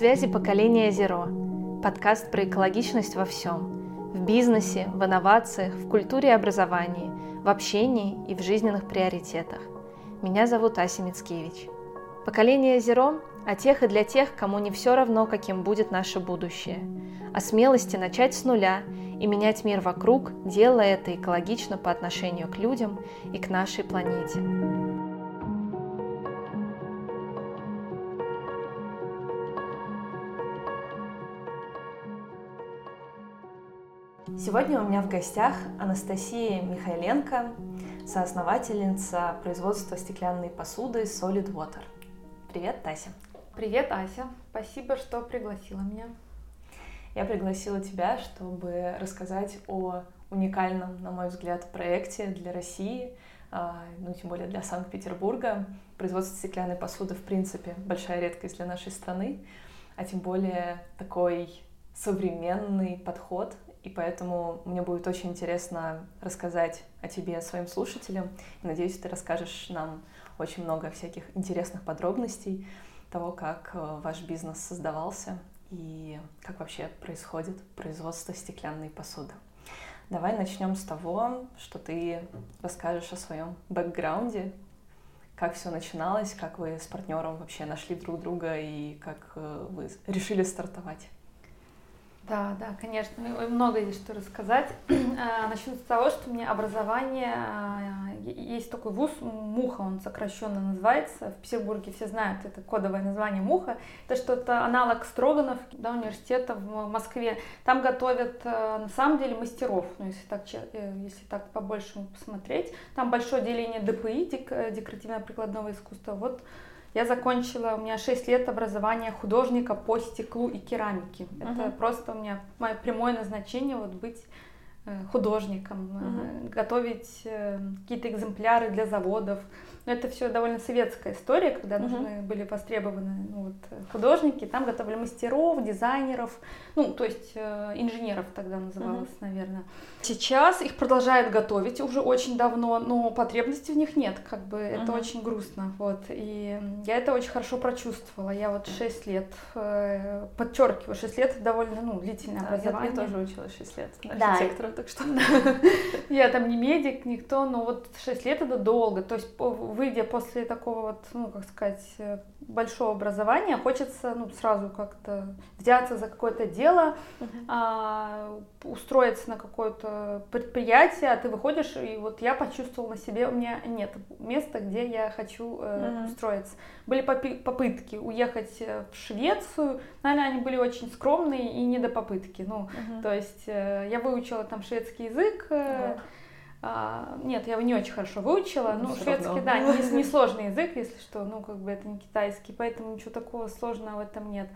Связи поколение Zero. Подкаст про экологичность во всем. В бизнесе, в инновациях, в культуре и образовании, в общении и в жизненных приоритетах. Меня зовут Ася Мицкевич. Поколение Zero о тех и для тех, кому не все равно, каким будет наше будущее. О смелости начать с нуля и менять мир вокруг, делая это экологично по отношению к людям и к нашей планете. Сегодня у меня в гостях Анастасия Михайленко, соосновательница производства стеклянной посуды Solid Water. Привет, Тася. Привет, Ася. Спасибо, что пригласила меня. Я пригласила тебя, чтобы рассказать о уникальном, на мой взгляд, проекте для России, а, ну, тем более для Санкт-Петербурга. Производство стеклянной посуды, в принципе, большая редкость для нашей страны, а тем более такой современный подход и поэтому мне будет очень интересно рассказать о тебе своим слушателям. И надеюсь, ты расскажешь нам очень много всяких интересных подробностей того, как э, ваш бизнес создавался и как вообще происходит производство стеклянной посуды. Давай начнем с того, что ты расскажешь о своем бэкграунде, как все начиналось, как вы с партнером вообще нашли друг друга и как э, вы решили стартовать. Да, да, конечно, много есть что рассказать. А, начну с того, что меня образование, а, есть такой вуз, МУХа, он сокращенно называется, в Петербурге все знают, это кодовое название МУХа, это что-то аналог Строганов, да, университета в Москве. Там готовят а, на самом деле мастеров, ну, если так, э, если так по-большему посмотреть. Там большое деление ДПИ, э, декоративно-прикладного искусства. Вот я закончила, у меня 6 лет образования художника по стеклу и керамике. Uh-huh. Это просто у меня мое прямое назначение вот быть э, художником, uh-huh. готовить э, какие-то экземпляры для заводов, но это все довольно советская история, когда угу. нужны были востребованы ну, вот, художники, там готовили мастеров, дизайнеров, ну, то есть э, инженеров тогда называлось, угу. наверное. Сейчас их продолжают готовить уже очень давно, но потребности в них нет, как бы угу. это очень грустно, вот. И я это очень хорошо прочувствовала. Я вот 6 лет, э, подчеркиваю, 6 лет довольно, ну, длительное да, образование. Я, я тоже училась 6 лет да. архитектором, так что... Я там не медик, никто, но вот 6 лет это долго, то есть выйдя после такого вот, ну, как сказать, э, большого образования, хочется, ну, сразу как-то взяться за какое-то дело, uh-huh. а, устроиться на какое-то предприятие, а ты выходишь, и вот я почувствовала на себе, у меня нет места, где я хочу э, uh-huh. устроиться. Были попытки уехать э, в Швецию, наверное, они были очень скромные и не до попытки, ну, uh-huh. то есть э, я выучила там шведский язык, э, uh-huh а, нет, я его не очень хорошо выучила. Ну, ну шведский, да, не, не сложный язык, если что, ну, как бы это не китайский, поэтому ничего такого сложного в этом нет.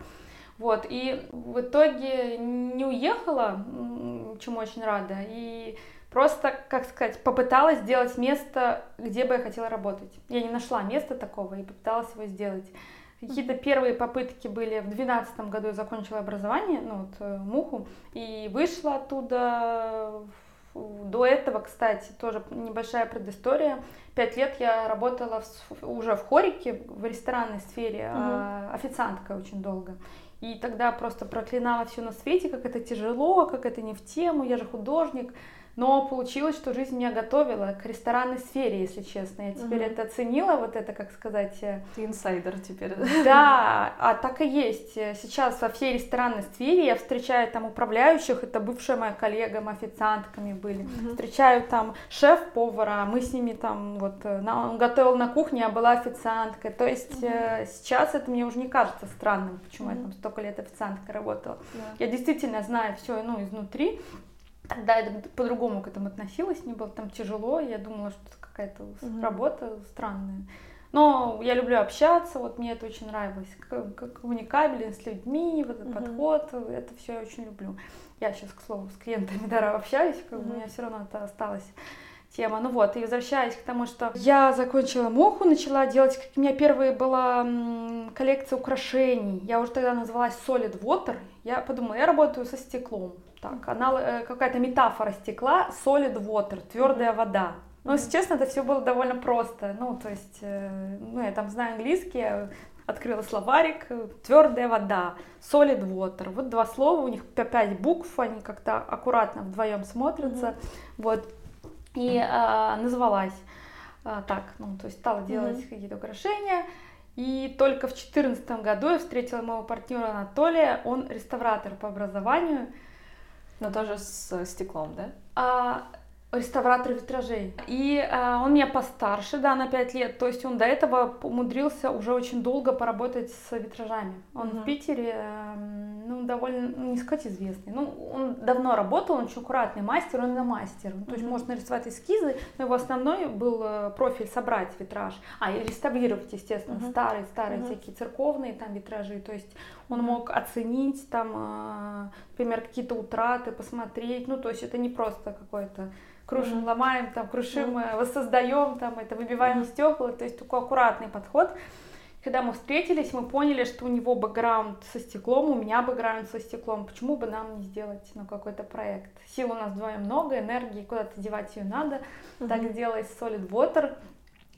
Вот, и в итоге не уехала, чему очень рада, и просто, как сказать, попыталась сделать место, где бы я хотела работать. Я не нашла места такого и попыталась его сделать. Какие-то первые попытки были в 2012 году, я закончила образование, ну вот, э, МУХу, и вышла оттуда до этого, кстати, тоже небольшая предыстория. Пять лет я работала в, уже в хорике, в ресторанной сфере, угу. э, официанткой очень долго. И тогда просто проклинала все на свете, как это тяжело, как это не в тему, я же художник. Но получилось, что жизнь меня готовила к ресторанной сфере, если честно. Я теперь угу. это оценила, вот это, как сказать... Э, Ты инсайдер теперь. Да, а так и есть. Сейчас во всей ресторанной сфере я встречаю там управляющих, это бывшая моя коллега, мы официантками были. Угу. Встречаю там шеф-повара, мы с ними там вот... Э, он готовил на кухне, я была официанткой. То есть угу. сейчас это мне уже не кажется странным, почему угу. я там столько лет официанткой работала. Да. Я действительно знаю все ну, изнутри. Тогда я по-другому к этому относилась, мне было там тяжело, я думала, что это какая-то угу. работа странная. Но я люблю общаться, вот мне это очень нравилось, как, коммуникабельность с людьми, вот этот угу. подход, это все я очень люблю. Я сейчас, к слову, с клиентами да, общаюсь, как угу. у меня все равно это осталось тема. Ну вот, и возвращаясь к тому, что я закончила муху, начала делать, как у меня первая была коллекция украшений. Я уже тогда называлась Solid Water. Я подумала, я работаю со стеклом так, она э, какая-то метафора стекла, solid water, твердая вода. Ну, если честно, это все было довольно просто. Ну, то есть, э, ну, я там знаю английский, открыла словарик, твердая вода, solid water. Вот два слова, у них пять букв, они как-то аккуратно вдвоем смотрятся. Mm-hmm. Вот. И а, назвалась а, так, ну, то есть стала делать mm-hmm. какие-то украшения. И только в 2014 году я встретила моего партнера Анатолия, он реставратор по образованию. Но тоже с стеклом, да? А, реставратор витражей. И э, он меня постарше, да, на 5 лет. То есть он до этого умудрился уже очень долго поработать с витражами. Он uh-huh. в Питере, э, ну, довольно, ну, не сказать известный. Ну, он давно работал, он очень аккуратный мастер, он на мастер. То есть может нарисовать эскизы, но его основной был э, профиль собрать витраж. А, и реставрировать, естественно, uh-huh. старые, старые uh-huh. всякие церковные там витражи. То есть он мог оценить там, э, например, какие-то утраты, посмотреть. Ну, то есть это не просто какой-то крушим, mm-hmm. ломаем, там, крушим, mm-hmm. воссоздаем, там, это выбиваем mm-hmm. стекла, то есть такой аккуратный подход. Когда мы встретились, мы поняли, что у него бэкграунд со стеклом, у меня бэкграунд со стеклом. Почему бы нам не сделать ну, какой-то проект? Сил у нас вдвоем много, энергии, куда-то девать ее надо. Mm-hmm. Так сделать Solid Water.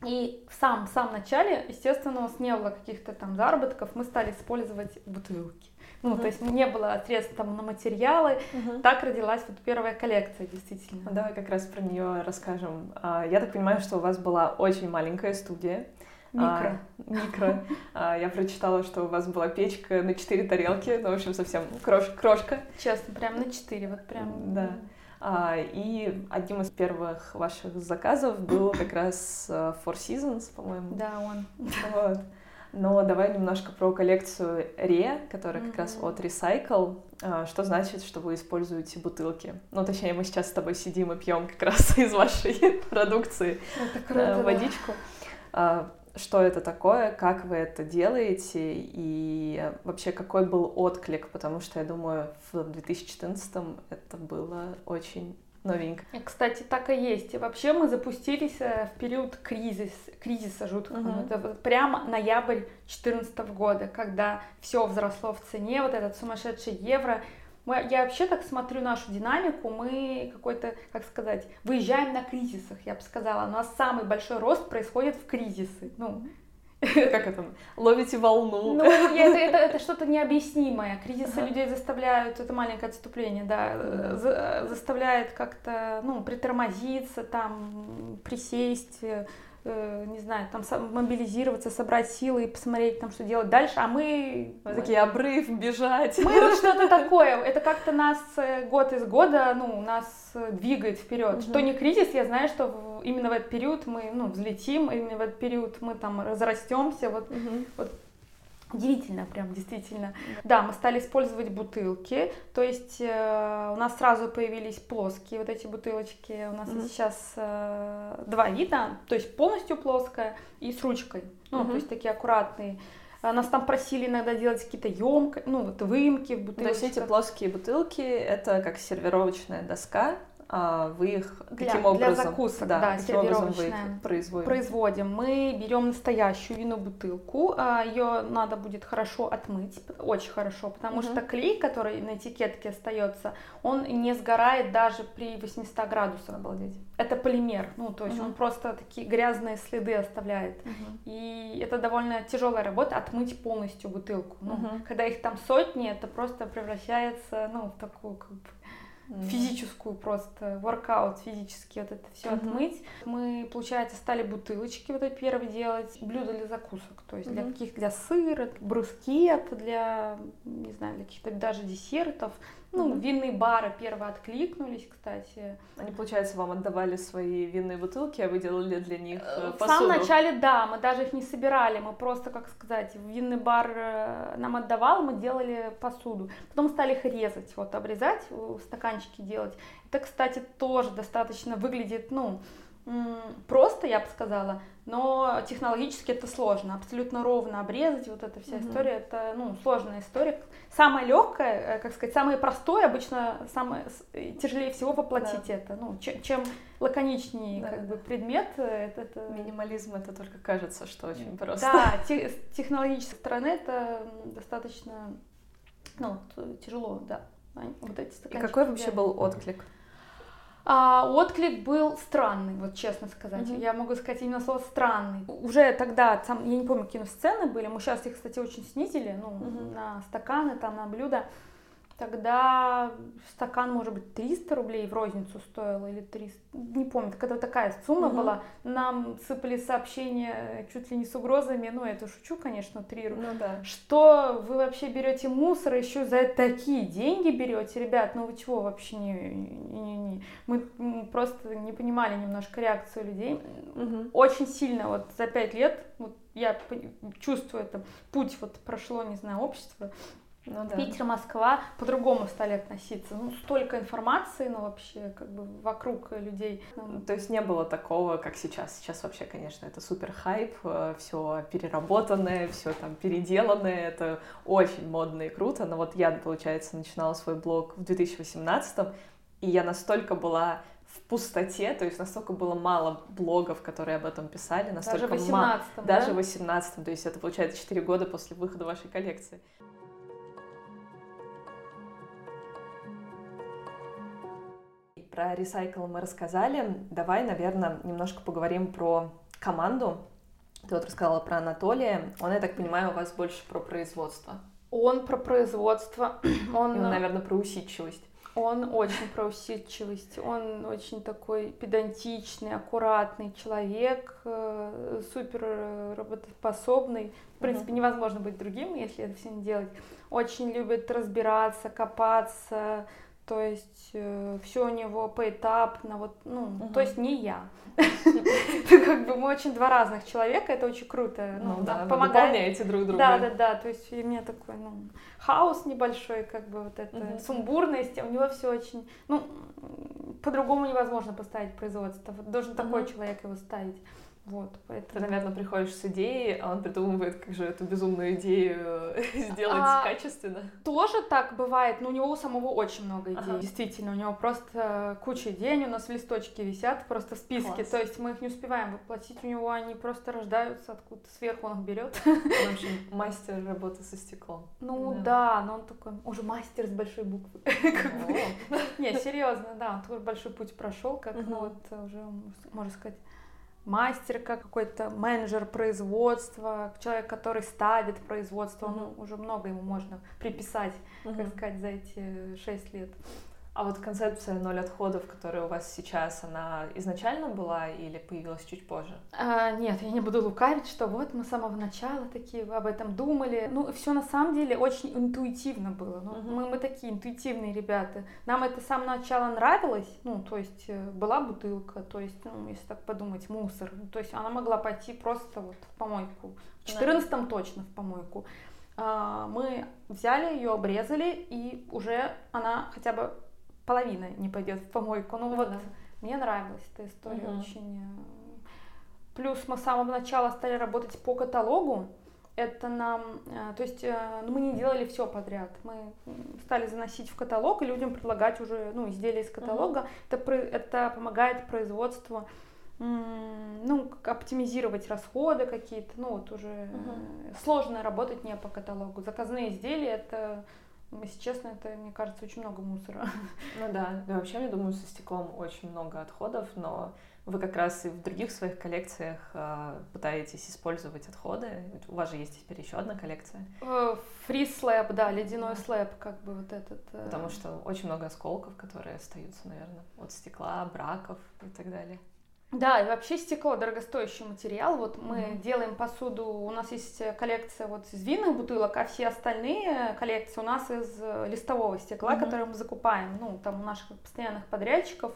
И в самом, самом начале, естественно, у нас не было каких-то там заработков, мы стали использовать бутылки. Ну, uh-huh. то есть не было средств там на материалы. Uh-huh. Так родилась вот первая коллекция, действительно. Ну, давай как раз про нее расскажем. А, я так понимаю, что у вас была очень маленькая студия. Микро. А, микро. А, я прочитала, что у вас была печка на четыре тарелки, ну, в общем, совсем крош, крошка. Честно, прям на четыре, вот прям. Да. А, и одним из первых ваших заказов был как раз э, Four Seasons, по-моему. Да, он. Вот. Но давай немножко про коллекцию Ре, которая mm-hmm. как раз от Recycle. А, что значит, что вы используете бутылки? Ну, точнее, мы сейчас с тобой сидим и пьем как раз из вашей продукции круто, э, водичку. Да. Что это такое, как вы это делаете и вообще какой был отклик, потому что я думаю, в 2014 это было очень новенько. Кстати, так и есть. Вообще мы запустились э, в период кризис, кризиса жуткого. Угу. Это прямо ноябрь 2014 года, когда все взросло в цене, вот этот сумасшедший евро. Мы, я вообще так смотрю нашу динамику, мы какой-то, как сказать, выезжаем на кризисах, я бы сказала. У нас самый большой рост происходит в кризисы. Ну, как это? Ловите волну. Ну, это, это, это что-то необъяснимое. Кризисы uh-huh. людей заставляют, это маленькое отступление, да, uh-huh. за, заставляет как-то, ну, притормозиться, там, присесть, э, не знаю, там мобилизироваться, собрать силы и посмотреть там, что делать дальше, а мы... мы такие, обрыв, бежать. Мы вот что-то такое, это как-то нас э, год из года, ну, нас э, двигает вперед. Угу. Что не кризис, я знаю, что именно в этот период мы, ну, взлетим, именно в этот период мы там разрастемся, вот, угу. вот Удивительно, прям действительно. Да, мы стали использовать бутылки, то есть э, у нас сразу появились плоские вот эти бутылочки. У нас mm-hmm. сейчас э, два вида, то есть полностью плоская и с ручкой, ну mm-hmm. то есть такие аккуратные. А нас там просили иногда делать какие-то емкости, ну вот выемки в бутылках. То есть эти плоские бутылки это как сервировочная доска, вы их для, каким образом? Для закусок, да, да каким образом вы их производите? Производим. Мы берем настоящую винобутылку, а, ее надо будет хорошо отмыть, очень хорошо, потому угу. что клей, который на этикетке остается, он не сгорает даже при 800 градусах. Обалдеть. Это полимер, ну то есть угу. он просто такие грязные следы оставляет. Угу. И это довольно тяжелая работа отмыть полностью бутылку. Ну, угу. Когда их там сотни, это просто превращается ну, в такую как бы физическую просто, воркаут физически, вот это все uh-huh. отмыть. Мы, получается, стали бутылочки вот эти первые делать, блюда для закусок, то есть uh-huh. для каких для сыра, брускет, для, не знаю, для каких-то даже десертов. Ну, mm-hmm. винные бары первые откликнулись, кстати. Они, получается, вам отдавали свои винные бутылки, а вы делали для них посуду? Э, в самом начале, да, мы даже их не собирали, мы просто, как сказать, винный бар э, нам отдавал, мы делали посуду. Потом стали их резать, вот, обрезать, стаканчики делать. Это, кстати, тоже достаточно выглядит, ну, просто, я бы сказала, но технологически это сложно. Абсолютно ровно обрезать вот эта вся mm-hmm. история, это ну, сложная история. Самое легкое, э, как сказать, самое простое, обычно самое э, тяжелее всего воплотить да. это. Ну, чем, чем лаконичнее да. как бы предмет, э, это, это... Минимализм это только кажется, что очень просто. Да, те, с технологической стороны это достаточно ну, тяжело, да. Вот эти И какой вообще был отклик? А отклик был странный, вот честно сказать. Mm-hmm. Я могу сказать именно слово странный. Уже тогда, там, я не помню, какие сцены были, мы сейчас их, кстати, очень снизили, ну, mm-hmm. на стаканы, там, на блюда. Тогда стакан, может быть, 300 рублей в розницу стоил или 300, не помню, когда такая сумма угу. была. Нам сыпали сообщения чуть ли не с угрозами, ну, это шучу, конечно, 3 рубля. Ну, да. Что вы вообще берете мусор, еще за такие деньги берете, ребят, ну вы чего вообще не, не, не. Мы просто не понимали немножко реакцию людей. Угу. Очень сильно вот за 5 лет, вот я чувствую это, путь вот прошло, не знаю, общество, ну, да. Питер, Москва по-другому стали относиться. Ну, столько информации, ну, вообще, как бы вокруг людей. Ну, то есть не было такого, как сейчас. Сейчас вообще, конечно, это супер хайп, э, все переработанное, все там переделанное, это очень модно и круто. Но вот я, получается, начинала свой блог в 2018 и я настолько была в пустоте, то есть настолько было мало блогов, которые об этом писали, настолько даже в 18 да? Даже в 18 то есть это получается 4 года после выхода вашей коллекции. Про ресайкл мы рассказали. Давай, наверное, немножко поговорим про команду. Ты вот рассказала про Анатолия. Он, я так понимаю, у вас больше про производство. Он про производство. Он, И он наверное, про усидчивость. Он очень про усидчивость, он очень такой педантичный, аккуратный человек, э, супер работоспособный. В принципе, невозможно быть другим, если это все не делать. Очень любит разбираться, копаться, то есть э, все у него поэтапно, вот, ну, угу. то есть не я. Как бы мы очень два разных человека, это очень круто. Ну, да, помогаете друг другу. Да, да, да, то есть у меня такой, ну, хаос небольшой, как бы вот это, сумбурность, у него все очень, ну, по-другому невозможно поставить производство, должен такой человек его ставить. Вот, поэтому... Ты, наверное, приходишь с идеей, а он придумывает, как же эту безумную идею э, сделать а, качественно. Тоже так бывает, но у него у самого очень много идей. Ага. Действительно, у него просто куча идей, у нас в листочке висят, просто в списке. Класс. То есть мы их не успеваем воплотить, у него они просто рождаются откуда-то сверху, он их берет. В общем, мастер работы со стеклом. Ну да, да но он такой, уже мастер с большой буквы. Не, серьезно, да, он такой большой путь прошел, как, ну вот уже, можно сказать, мастер, как какой-то менеджер производства, человек, который ставит производство, mm-hmm. ну, уже много ему можно приписать, mm-hmm. как сказать, за эти шесть лет. А вот концепция ноль отходов, которая у вас сейчас, она изначально была или появилась чуть позже? А, нет, я не буду лукавить, что вот мы с самого начала такие об этом думали. Ну, все на самом деле очень интуитивно было. Ну, uh-huh. мы, мы такие интуитивные ребята. Нам это с самого начала нравилось. Ну, то есть э, была бутылка, то есть, ну, если так подумать, мусор. Ну, то есть она могла пойти просто вот в помойку. В 14-м да. точно в помойку. А, мы взяли ее, обрезали, и уже она хотя бы половина не пойдет в помойку. Ну, вот да. мне нравилась эта история угу. очень. Э, плюс мы с самого начала стали работать по каталогу. Это нам, э, то есть, э, ну, мы не делали все подряд. Мы стали заносить в каталог и людям предлагать уже, ну, изделия из каталога. Угу. Это, это помогает производству ну, оптимизировать расходы какие-то, ну, вот уже угу. сложно работать не по каталогу. Заказные изделия это если честно, это, мне кажется, очень много мусора. Ну да, да вообще, я думаю, со стеклом очень много отходов, но вы как раз и в других своих коллекциях э, пытаетесь использовать отходы. У вас же есть теперь еще одна коллекция. Фриз слэп, да, ледяной слэп, как бы вот этот. Э... Потому что очень много осколков, которые остаются, наверное, от стекла, браков и так далее. Да, и вообще стекло дорогостоящий материал. Вот мы mm-hmm. делаем посуду, у нас есть коллекция вот из винных бутылок, а все остальные коллекции у нас из листового стекла, mm-hmm. которое мы закупаем. Ну, там у наших постоянных подрядчиков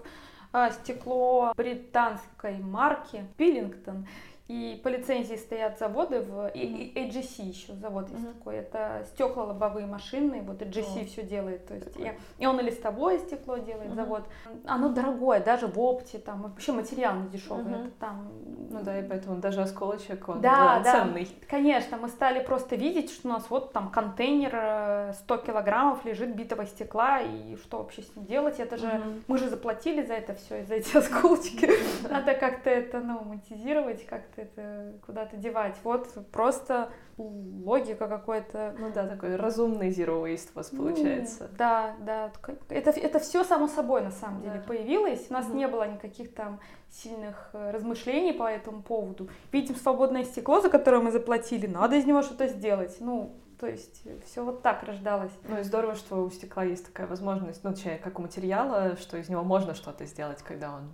а, стекло британской марки Пиллингтон. И по лицензии стоят заводы в и, и AGC еще завод есть mm-hmm. такой. Это стеклолобовые машины, вот AGC oh. все делает. То есть и, и он и листовое стекло делает mm-hmm. завод. Оно дорогое, даже в опте, там вообще материал не дешевый. Mm-hmm. Это там. Ну да, и поэтому даже осколочек он да, да, ценный. Конечно, мы стали просто видеть, что у нас вот там контейнер 100 э, килограммов лежит битого стекла, и что вообще с ним делать? Это же mm-hmm. мы же заплатили за это все, за эти осколочки. Надо как-то это ну, монетизировать, как-то это куда-то девать. Вот просто логика какой-то. Ну да, такой разумный zero waste у вас получается. Ну, да, да. Это, это все само собой на самом деле да. появилось. У нас угу. не было никаких там сильных э, размышлений по этому поводу. Видим свободное стекло, за которое мы заплатили, надо из него что-то сделать. Ну, то есть все вот так рождалось. Ну и здорово, что у стекла есть такая возможность, ну, точнее, как у материала, что из него можно что-то сделать, когда он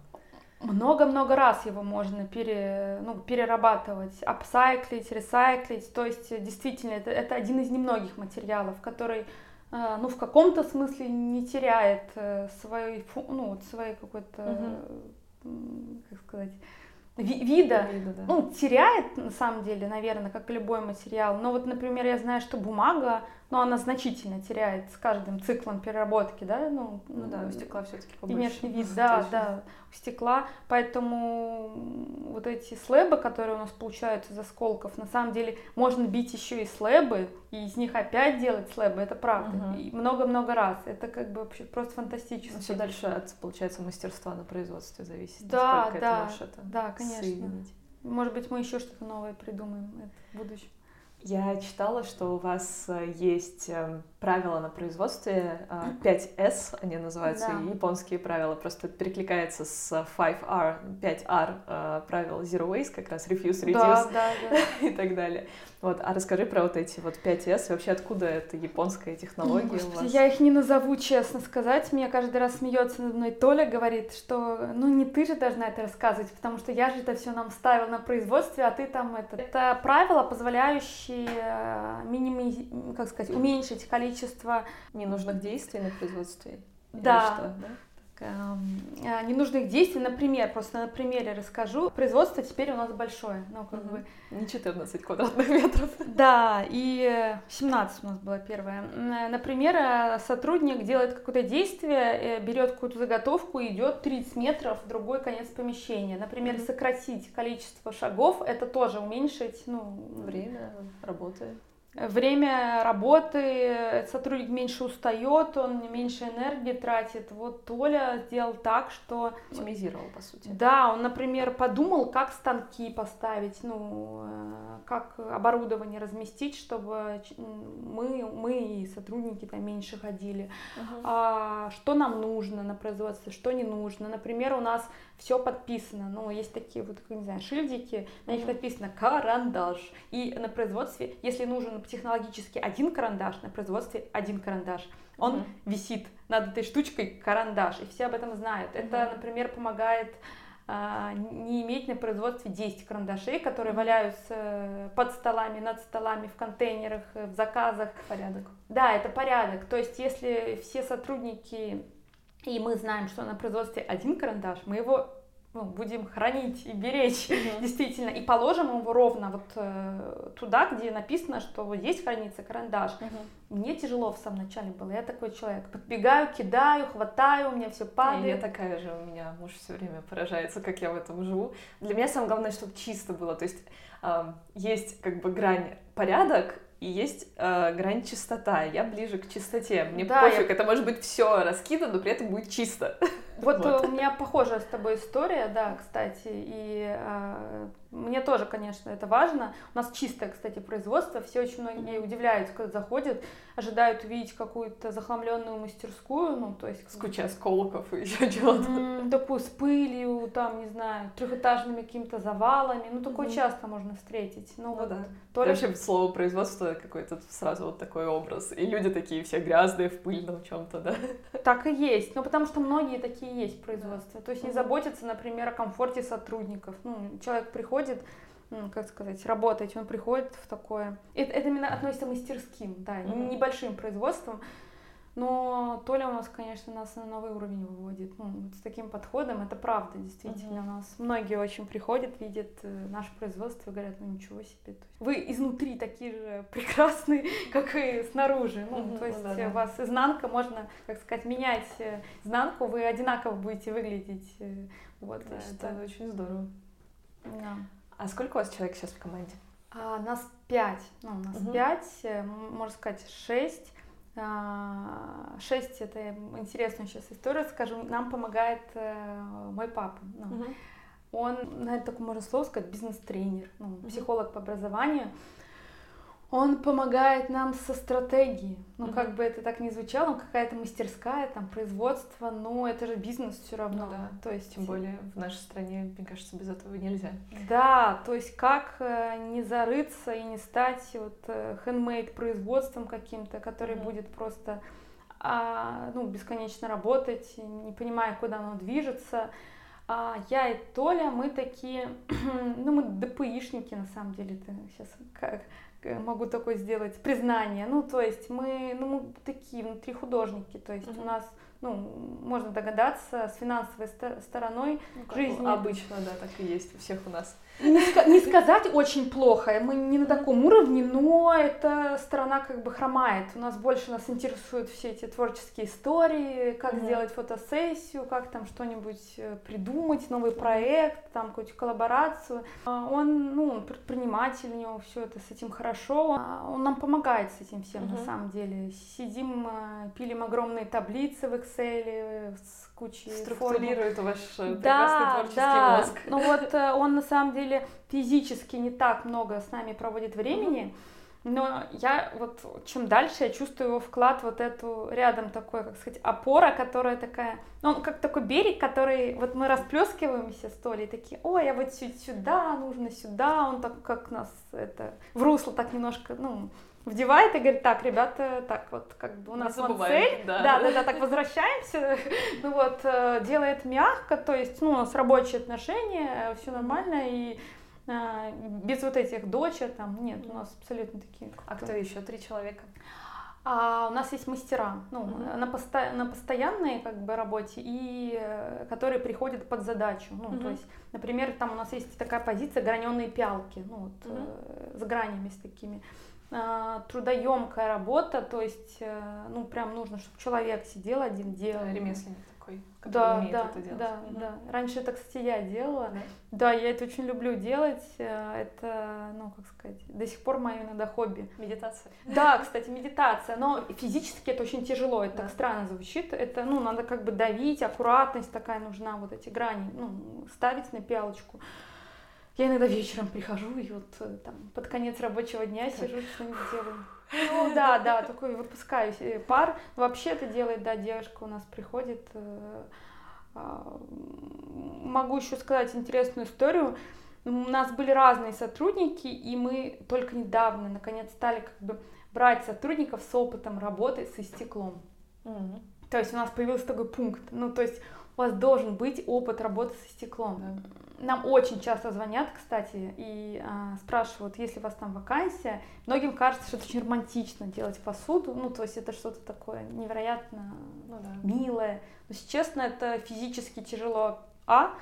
много-много раз его можно пере, ну, перерабатывать, апсайклить, ресайклить. То есть действительно это, это один из немногих материалов, который э, ну, в каком-то смысле не теряет э, своей, ну, вот своей какой-то, угу. как сказать, вида, вида да. ну, теряет на самом деле, наверное, как любой материал. Но вот, например, я знаю, что бумага, но она значительно теряет с каждым циклом переработки, да, ну, ну да, у стекла все-таки побольше. Внешний вид, да, да, у стекла, поэтому вот эти слэбы, которые у нас получаются из осколков, на самом деле можно бить еще и слэбы, и из них опять делать слэбы, это правда, угу. и много-много раз, это как бы вообще просто фантастически. Все дальше от, получается, мастерства на производстве зависит, да, да, это да, конечно. Соединить. Может быть, мы еще что-то новое придумаем в будущем. Я читала, что у вас э, есть эм, правила на производстве 5S, э, они называются, да. японские правила, просто перекликается с 5R, 5R э, правил Zero Waste, как раз Refuse, Reduce да, да, да. и так далее. Вот, а расскажи про вот эти вот 5S, вообще откуда это японская технология Господи, у вас? Я их не назову, честно сказать. Меня каждый раз смеется над мной Толя, говорит, что ну не ты же должна это рассказывать, потому что я же это все нам ставил на производстве, а ты там это. Это правила, позволяющие э, миними... как сказать, уменьшить количество ненужных действий на производстве. Да. Что, да? Эм, э, ненужных действий. Например, просто на примере расскажу. Производство теперь у нас большое. Ну, как угу. бы... Не 14 квадратных метров. Да, и 17 у нас было первое. Э, например, э, сотрудник делает какое-то действие, берет какую-то заготовку и идет 30 метров в другой конец помещения. Например, угу. сократить количество шагов, это тоже уменьшить ну, время работы время работы, сотрудник меньше устает, он меньше энергии тратит. Вот Толя сделал так, что... Оптимизировал, по сути. Да, он, например, подумал, как станки поставить, ну, э, как оборудование разместить, чтобы мы, мы и сотрудники там меньше ходили. Uh-huh. А, что нам нужно на производстве, что не нужно. Например, у нас все подписано. Ну, есть такие вот, не знаю, шильдики, на них написано карандаш. И на производстве, если нужен технологически один карандаш, на производстве один карандаш. Он mm-hmm. висит над этой штучкой карандаш, и все об этом знают. Mm-hmm. Это, например, помогает а, не иметь на производстве 10 карандашей, которые валяются под столами, над столами, в контейнерах, в заказах. Порядок. Да, это порядок. То есть, если все сотрудники и мы знаем, что на производстве один карандаш, мы его ну, будем хранить и беречь mm-hmm. действительно, и положим его ровно вот э, туда, где написано, что вот здесь хранится карандаш. Mm-hmm. Мне тяжело в самом начале было, я такой человек, подбегаю, кидаю, хватаю, у меня все падает. И я такая же, у меня муж все время поражается, как я в этом живу. Для меня самое главное, чтобы чисто было, то есть э, есть как бы грань порядок и есть э, грань чистота. Я ближе к чистоте. Мне да, пофиг, я... это может быть все раскидано, но при этом будет чисто. Вот, вот у меня похожая с тобой история, да, кстати, и э, мне тоже, конечно, это важно. У нас чистое, кстати, производство. Все очень многие удивляются, когда заходят, ожидают увидеть какую-то захламленную мастерскую, ну, то есть... С кучей осколков и еще чего-то. Такую с пылью, там, не знаю, трехэтажными какими-то завалами. Ну, такое mm-hmm. часто можно встретить. Ну, ну вот да. Только... Вообще слово производство какой-то сразу вот такой образ. И люди такие все грязные в пыльном чем-то, да? Так и есть. Ну, потому что многие такие есть в производстве. То есть не заботятся, например, о комфорте сотрудников. Ну, человек приходит приходит, как сказать, работать, он приходит в такое... Это, это именно относится мастерским, да, mm-hmm. небольшим производством. Но Толя у нас, конечно, нас на новый уровень выводит. Ну, вот с таким подходом это правда, действительно. Mm-hmm. У нас многие очень приходят, видят э, наше производство и говорят, ну ничего себе. Вы изнутри такие же прекрасные, как и снаружи. Ну, mm-hmm. то есть ну, да, да. у вас изнанка, можно, как сказать, менять э, изнанку, вы одинаково будете выглядеть. Э, вот, да, это очень здорово. Да. А сколько у вас человек сейчас в команде? А, нас пять. Ну, у нас угу. пять, можно сказать, шесть. А, шесть это интересную сейчас историю скажу. Нам помогает э, мой папа. Ну, угу. Он, на это такое можно слово сказать, бизнес-тренер, ну, психолог по образованию. Он помогает нам со стратегией. Ну, mm-hmm. как бы это так ни звучало, какая-то мастерская, там, производство, но это же бизнес все равно. Ну, да. То есть, тем более в нашей стране, мне кажется, без этого нельзя. Да, то есть как э, не зарыться и не стать вот хендмейд производством каким-то, который mm-hmm. будет просто а, ну, бесконечно работать, не понимая, куда оно движется. А я и Толя, мы такие, ну, мы ДПИшники, на самом деле, это сейчас как могу такое сделать признание. Ну, то есть мы, ну, мы такие внутри художники, то есть uh-huh. у нас ну, можно догадаться, с финансовой стороной ну, жизни. Обычно, да, так и есть у всех у нас. Не, не сказать очень плохо, мы не на таком уровне, но эта сторона как бы хромает. У нас больше нас интересуют все эти творческие истории, как mm-hmm. сделать фотосессию, как там что-нибудь э, придумать, новый проект, там какую-то коллаборацию. А он, ну, предприниматель, у него все это с этим хорошо. А он нам помогает с этим всем mm-hmm. на самом деле. Сидим, э, пилим огромные таблицы в Excel с кучей Структурирует форм. ваш э, прекрасный да, творческий да. мозг. Ну вот э, он на самом деле физически не так много с нами проводит времени, но я вот чем дальше я чувствую его вклад вот эту рядом такой, как сказать, опора, которая такая, ну он как такой берег, который вот мы расплескиваемся с Толей, такие, ой, я вот сюда, нужно сюда, он так как нас это в русло так немножко, ну вдевает и говорит, так, ребята, так вот, как бы у нас вон цель, да. да, да, да, так возвращаемся, ну вот, э, делает мягко, то есть, ну, у нас рабочие отношения, все нормально, и а, без вот этих дочек там, нет, у нас абсолютно такие. А кто еще? Три человека? А у нас есть мастера, ну, mm-hmm. на, посто... на постоянной как бы работе и э, которые приходят под задачу. Ну, mm-hmm. то есть, например, там у нас есть такая позиция граненые пялки, ну, вот, mm-hmm. э, с гранями с такими. А, трудоемкая работа, то есть, э, ну, прям нужно, чтобы человек сидел один, делал. Ремесленник такой, который да, умеет да, это делать. Да, угу. да. Раньше это, кстати, я делала. Да? да, я это очень люблю делать. Э, это, ну, как сказать, до сих пор мое иногда хобби. Медитация. Да, кстати, медитация. Но физически это очень тяжело, это да. так странно звучит. Это, ну, надо как бы давить, аккуратность такая нужна, вот эти грани, ну, ставить на пялочку. Я иногда вечером прихожу и вот э, там под конец рабочего дня сижу, что-нибудь делаю. Ну да, да, такой выпускаюсь э, пар. Вообще это делает, да, девушка у нас приходит. Э, а, могу еще сказать интересную историю. У нас были разные сотрудники, и мы только недавно, наконец, стали как бы брать сотрудников с опытом работы со стеклом. Mm-hmm. То есть у нас появился такой пункт. Ну, то есть у вас должен быть опыт работы со стеклом. Да. Нам очень часто звонят, кстати, и а, спрашивают, есть ли у вас там вакансия. Многим кажется, что это очень романтично делать посуду, ну, то есть это что-то такое невероятно ну, да. милое. Но, если честно, это физически тяжело, а,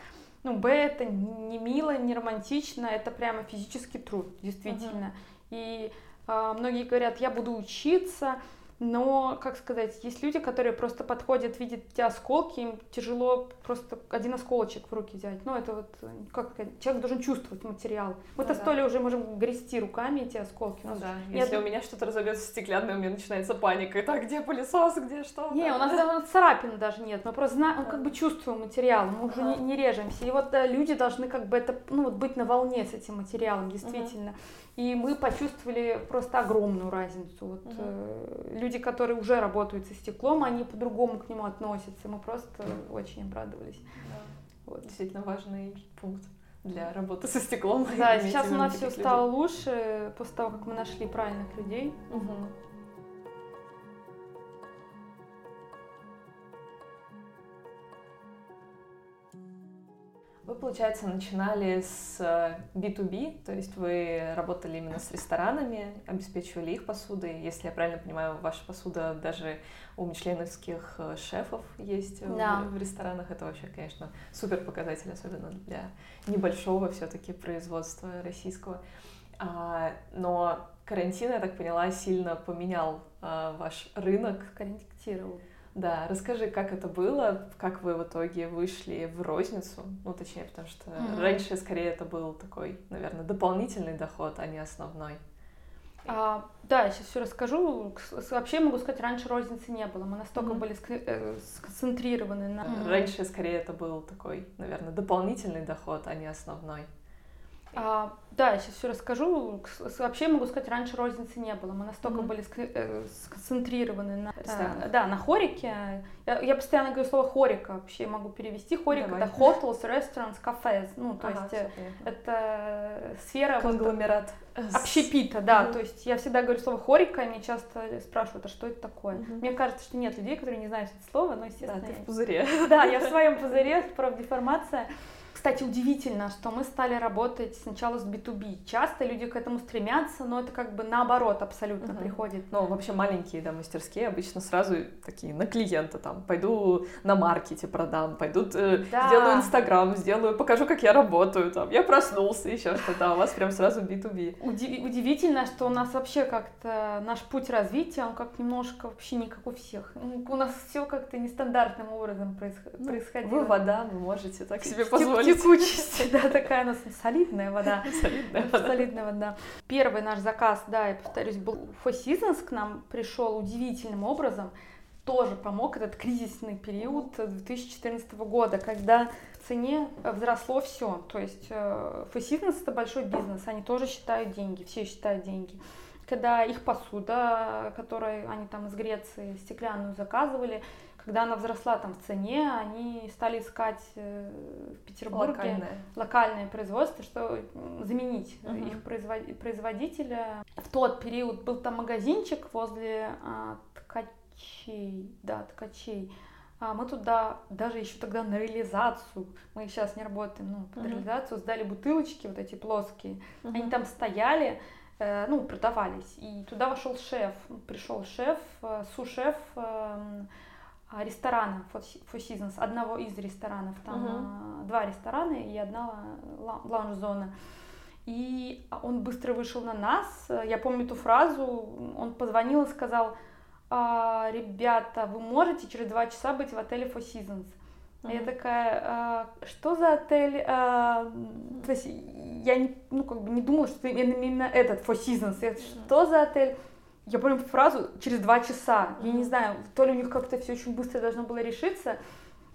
ну, б, это не мило, не романтично, это прямо физический труд, действительно. Uh-huh. И а, многие говорят, я буду учиться, но, как сказать, есть люди, которые просто подходят, видят эти осколки, им тяжело просто один осколочек в руки взять. Ну, это вот, как сказать, человек должен чувствовать материал. Мы-то ну, да. уже можем грести руками эти осколки. Ну, да, нет... если у меня что-то разобьется стеклянное, у меня начинается паника. Так, где пылесос, где что? Не, у нас даже царапин даже нет, мы просто знаем, ну, как бы чувствуем материал, мы уже не, не режемся. И вот да, люди должны как бы это, ну, вот быть на волне с этим материалом, действительно. uh И мы почувствовали просто огромную разницу. Вот, uh э, люди, которые уже работают со стеклом, они по-другому к нему относятся. Мы просто очень обрадовались. Да. Вот. Действительно важный пункт для работы со стеклом. Да, сейчас у нас все людей. стало лучше после того, как мы нашли правильных людей. Угу. Вы, получается, начинали с B2B, э, то есть вы работали именно с ресторанами, обеспечивали их посудой. Если я правильно понимаю, ваша посуда даже у мишленовских э, шефов есть да. в, в ресторанах. Это вообще, конечно, супер показатель, особенно для небольшого все-таки производства российского. А, но карантин, я так поняла, сильно поменял а, ваш рынок. Корректировал. Да, расскажи, как это было, как вы в итоге вышли в розницу, ну, точнее, потому что mm-hmm. раньше, скорее, это был такой, наверное, дополнительный доход, а не основной. А, да, я сейчас все расскажу. Вообще могу сказать, раньше розницы не было. Мы настолько mm-hmm. были э, сконцентрированы на. Раньше скорее это был такой, наверное, дополнительный доход, а не основной. А, да, я сейчас все расскажу. Вообще могу сказать, раньше розницы не было. Мы настолько mm-hmm. были э, сконцентрированы на, э, да, на хорике. Я, я постоянно говорю слово хорика. Вообще могу перевести. Хорик Давай. это hotels, restaurants, cafés. Ну, то ага, есть э, это сфера... Конгломерат. Общепита, да. Mm-hmm. То есть я всегда говорю слово хорика, и меня часто спрашивают, а что это такое? Mm-hmm. Мне кажется, что нет людей, которые не знают это слово, но, естественно... Да, ты в пузыре. Да, я в своем пузыре, профдеформация. Кстати, удивительно, что мы стали работать сначала с B2B. Часто люди к этому стремятся, но это как бы наоборот абсолютно угу. приходит. Ну, вообще маленькие да, мастерские обычно сразу такие на клиента там. Пойду на маркете продам, пойду э, да. сделаю Инстаграм, сделаю, покажу, как я работаю там. Я проснулся, еще что-то, а у вас прям сразу B2B. Удив- удивительно, что у нас вообще как-то наш путь развития, он как немножко вообще не как у всех. У нас все как-то нестандартным образом ну, происходило. Вы вода, вы можете так себе позволить текучесть, да, такая у нас солидная вода. Солидная вода. Солидная вода. Первый наш заказ, да, я повторюсь, был Four Seasons к нам пришел удивительным образом. Тоже помог этот кризисный период 2014 года, когда в цене взросло все. То есть Four Seasons это большой бизнес, они тоже считают деньги, все считают деньги когда их посуда, которую они там из Греции стеклянную заказывали, когда она взросла там в цене, они стали искать э, в Петербурге локальное, локальное производство, что заменить uh-huh. их производителя. В тот период был там магазинчик возле а, ткачей, да, ткачей. А мы туда даже еще тогда на реализацию, мы сейчас не работаем, ну, под uh-huh. реализацию сдали бутылочки вот эти плоские. Uh-huh. Они там стояли, э, ну, продавались. И туда вошел шеф, пришел шеф, э, су-шеф э, ресторана Four Seasons, одного из ресторанов. Там uh-huh. два ресторана и одна лаунж-зона. И он быстро вышел на нас. Я помню эту фразу. Он позвонил и сказал, а, ребята, вы можете через два часа быть в отеле Four Seasons. Uh-huh. Я такая, а, что за отель? А, то есть я не, ну, как бы не думала, что именно этот Four Seasons. Я, что за отель? Я помню фразу через два часа. Я не знаю, то ли у них как-то все очень быстро должно было решиться.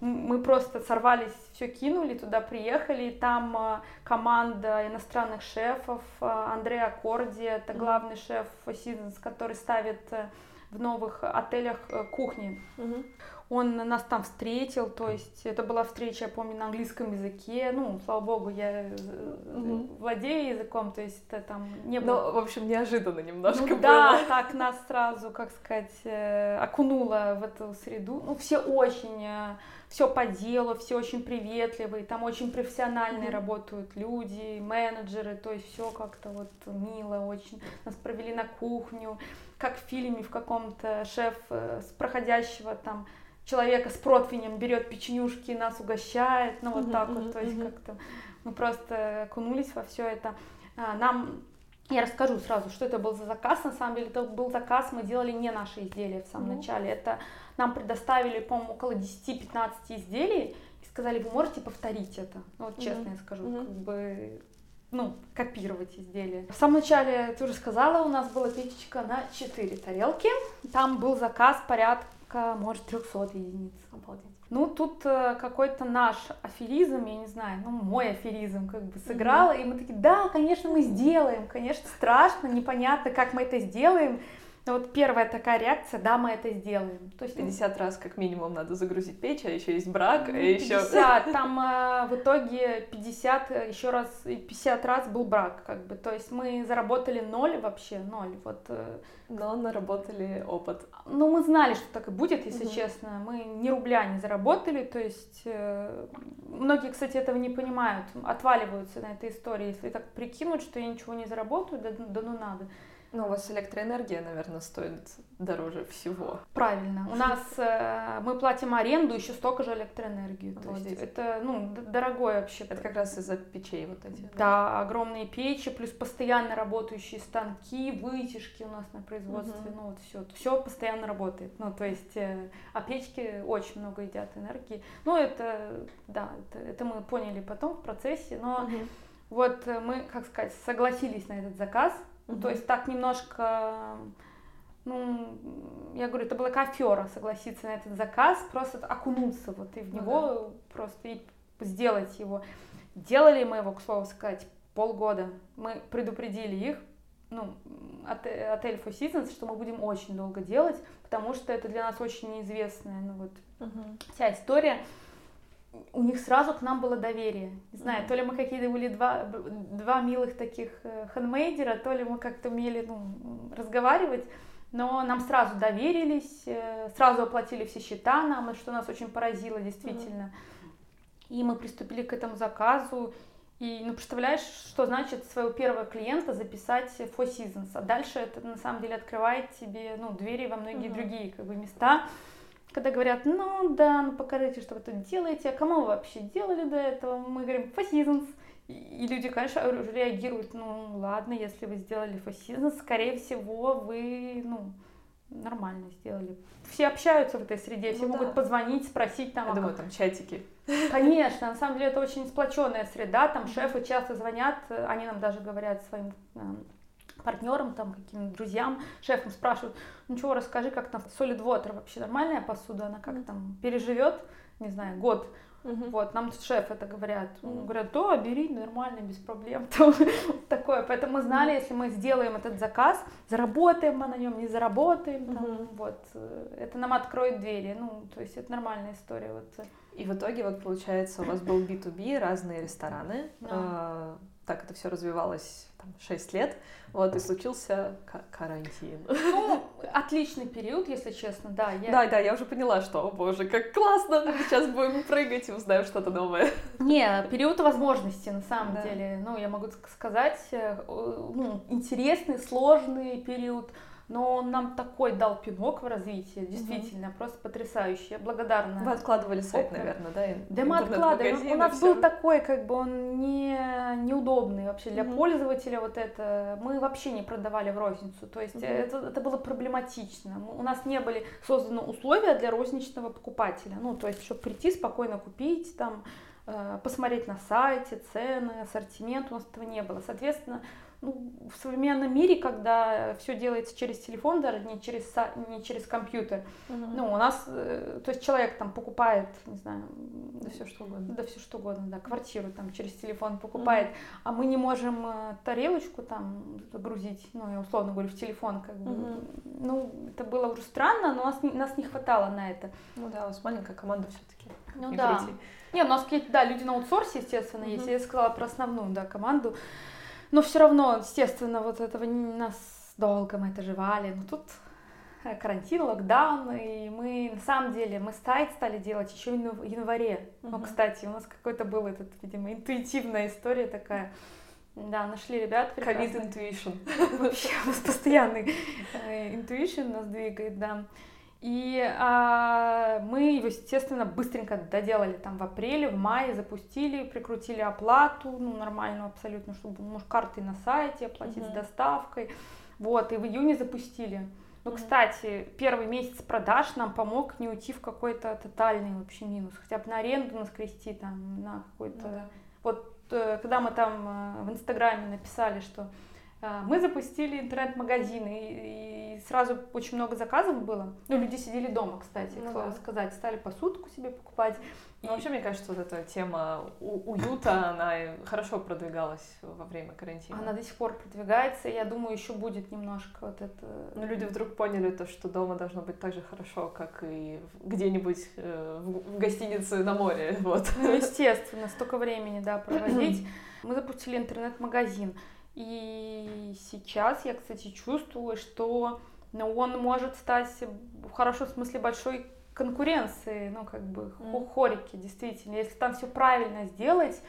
Мы просто сорвались, все кинули, туда приехали, и там а, команда иностранных шефов, а, Андрей Аккорди, это главный шеф Seasons, который ставит э, в новых отелях э, кухни. Mm-hmm. Он нас там встретил, то есть это была встреча, я помню, на английском языке. Ну, слава богу, я mm-hmm. владею языком, то есть это там не ну, было... Ну, в общем, неожиданно немножко ну, было. Да, так нас сразу, как сказать, э, окунуло в эту среду. Ну, все очень, э, все по делу, все очень приветливые, там очень профессиональные mm-hmm. работают люди, менеджеры, то есть все как-то вот мило очень. Нас провели на кухню, как в фильме в каком-то шеф с проходящего там человека с противнем берет печенюшки и нас угощает, ну вот uh-huh, так uh-huh, вот, то есть uh-huh. как-то мы просто окунулись во все это. А, нам я расскажу сразу, что это был за заказ. На самом деле, это был заказ, мы делали не наши изделия в самом mm-hmm. начале. Это нам предоставили, по-моему, около 10-15 изделий и сказали, вы можете повторить это. Ну, вот честно mm-hmm. я скажу, mm-hmm. как бы ну, копировать изделия. В самом начале, ты уже сказала, у нас была печечка на 4 тарелки. Там был заказ порядка может, 300 единиц. Обалдеть. Ну, тут э, какой-то наш аферизм, я не знаю, ну, мой аферизм как бы сыграл, mm-hmm. и мы такие, да, конечно, мы сделаем, конечно, страшно, непонятно, как мы это сделаем, но вот первая такая реакция, да, мы это сделаем. То есть 50 раз как минимум надо загрузить печь, а еще есть брак, а еще... 50, там э, в итоге 50, э, еще раз, 50 раз был брак, как бы. То есть мы заработали ноль вообще, ноль. Вот, э, Но наработали опыт. Ну, мы знали, что так и будет, если угу. честно. Мы ни рубля не заработали, то есть э, многие, кстати, этого не понимают, отваливаются на этой истории. Если так прикинуть, что я ничего не заработаю, да, да ну надо. Ну, у вас электроэнергия, наверное, стоит дороже всего. Правильно. У нас э, мы платим аренду, еще столько же электроэнергии. То есть это, ну, дорогое вообще. Это как раз из-за печей вот эти. Да, да, огромные печи, плюс постоянно работающие станки, вытяжки у нас на производстве, угу. ну вот все, все постоянно работает. Ну, то есть, э, а печки очень много едят энергии. Ну, это, да, это, это мы поняли потом в процессе, но угу. вот мы, как сказать, согласились на этот заказ, Угу. То есть так немножко, ну, я говорю, это была афера согласиться на этот заказ, просто окунуться вот и в него ну, да. просто и сделать его. Делали мы его, к слову сказать, полгода. Мы предупредили их, ну, отель Four Seasons, что мы будем очень долго делать, потому что это для нас очень неизвестная, ну вот, uh вся история. У них сразу к нам было доверие. Не знаю, то ли мы какие-то были два, два милых таких э, хендмейдера, то ли мы как-то умели ну, разговаривать, но нам сразу доверились, э, сразу оплатили все счета нам, что нас очень поразило действительно. uh И мы приступили к этому заказу, и, ну, представляешь, что значит своего первого клиента записать Four Seasons, а дальше это на самом деле открывает тебе, ну, двери во многие uh-huh. другие, как бы, места, когда говорят, ну, да, ну, покажите, что вы тут делаете, а кому вы вообще делали до этого? Мы говорим, Seasons. И люди, конечно, реагируют, ну, ладно, если вы сделали Seasons, скорее всего, вы, ну, нормально сделали. Все общаются в этой среде, все ну, могут да. позвонить, спросить там. Я а думаю, как... там чатики. Конечно, на самом деле это очень сплоченная среда, там шефы часто звонят, они нам даже говорят своим эм, партнерам, там, каким-то друзьям, шефам спрашивают, ну что, расскажи, как там Solid Water вообще нормальная посуда, она как там переживет, не знаю, год. Угу. Вот, нам шеф это говорят. Угу. Говорят, да, бери, нормально, без проблем. такое. Поэтому мы знали, если мы сделаем этот заказ, заработаем мы на нем, не заработаем. Угу. Там, вот, э, это нам откроет двери. Ну, то есть это нормальная история. Вот. И в итоге, вот получается, у вас был B2B, разные рестораны. Да. Так это все развивалось там, 6 лет, вот, и случился карантин. Ну, отличный период, если честно, да. Я... Да, да, я уже поняла, что, о боже, как классно, мы сейчас будем прыгать и узнаем что-то новое. Не, период возможностей, на самом да. деле, ну, я могу сказать, э, ну, интересный, сложный период, но он нам такой дал пинок в развитии, действительно, угу. просто потрясающий. Я благодарна. Вы откладывали сайт, Опыт. наверное, да? Да мы откладывали. У нас был такой, как бы он не неудобный вообще для угу. пользователя. Вот это мы вообще не продавали в розницу, то есть угу. это, это было проблематично. У нас не были созданы условия для розничного покупателя. Ну, то есть, чтобы прийти спокойно купить там э, посмотреть на сайте цены, ассортимент, у нас этого не было. Соответственно, ну, в современном мире, когда все делается через телефон, даже не через, не через компьютер, угу. ну, у нас, э, то есть человек там покупает, не знаю, да все что угодно. Да все что угодно, да, квартиру там через телефон покупает, угу. а мы не можем э, тарелочку там загрузить, ну, я условно говорю, в телефон, как бы, угу. ну, это было уже странно, но нас, нас не хватало на это. Ну да, у вас маленькая команда все-таки. Ну да. Крути. Не, у нас какие-то, да, люди на аутсорсе, естественно, угу. есть. Я сказала про основную, да, команду. Но все равно, естественно, вот этого нас долго мы это жевали. Но тут э, карантин, локдаун, и мы, на самом деле, мы сайт стали делать еще в январе. Uh-huh. Ну, кстати, у нас какой-то был этот, видимо, интуитивная история такая. Да, нашли ребят Ковид intuition. Вообще, у нас постоянный э, intuition нас двигает, да. И а, мы его, естественно, быстренько доделали там в апреле, в мае, запустили, прикрутили оплату, ну, нормальную абсолютно, чтобы может, карты на сайте, оплатить uh-huh. с доставкой. Вот, и в июне запустили. Ну, uh-huh. кстати, первый месяц продаж нам помог не уйти в какой-то тотальный вообще минус. Хотя бы на аренду наскрести там, на какой-то... Uh-huh. Вот, э, когда мы там э, в Инстаграме написали, что мы запустили интернет-магазин, и, и сразу очень много заказов было. Ну, люди сидели дома, кстати, ну, да. сказать, стали посудку себе покупать. И ну, вообще, мне кажется, вот эта тема уюта, она хорошо продвигалась во время карантина. Она до сих пор продвигается, я думаю, еще будет немножко вот это... Ну, люди вдруг поняли то, что дома должно быть так же хорошо, как и где-нибудь э, в, в гостинице на море, вот. Ну, естественно, столько времени, да, проводить. Мы запустили интернет-магазин. И сейчас я, кстати, чувствую, что ну, он может стать в хорошем смысле большой конкуренцией, ну, как бы, mm. хорики, действительно. Если там все правильно сделать,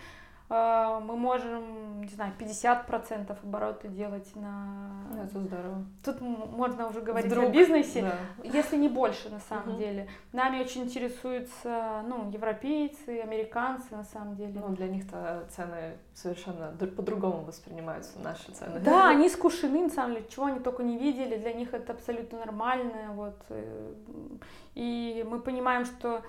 мы можем, не знаю, 50% обороты делать на... Это здорово. Тут можно уже говорить Вдруг, о бизнесе, да. если не больше, на самом угу. деле. Нами очень интересуются, ну, европейцы, американцы, на самом деле. Ну, для них-то цены совершенно по-другому воспринимаются, наши цены. Да, они скушены, на самом деле, чего они только не видели, для них это абсолютно нормально, вот. Э, и мы понимаем, что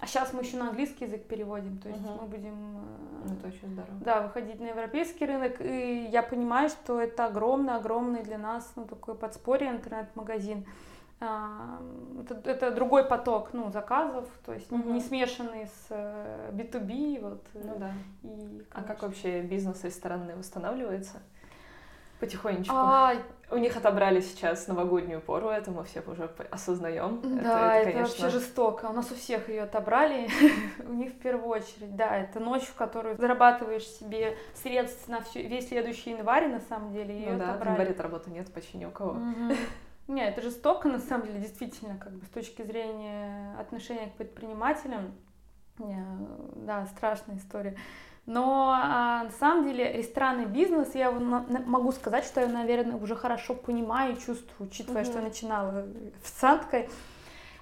А сейчас мы еще на английский язык переводим, то есть Мгм. мы будем э, Ну, это очень здорово. да, выходить на европейский рынок. И я понимаю, что это огромный-огромный для нас ну, такой подспорье интернет-магазин. А, Это, это другой поток ну, заказов, то есть Мгм. не смешанный с э, B2B. Вот, э, Ну да. и, А как вообще бизнес ресторанный восстанавливается? Потихонечку. А, У них отобрали сейчас новогоднюю пору, это мы все уже осознаем. Да, это, конечно, вообще жестоко. У нас у всех ее отобрали, у них в первую очередь. Да, это ночь, в которую зарабатываешь себе средств на всю, весь следующий январь, на самом деле, ее Ну да, в отобрали. январе работы нет почти ни у кого. Не, это жестоко, на самом деле, действительно, как бы с точки зрения отношения к предпринимателям. Не, Да, страшная история. Но а, на самом деле ресторанный бизнес, я его на- на- могу сказать, что я, наверное, уже хорошо понимаю и чувствую, учитывая, что я начинала официанткой.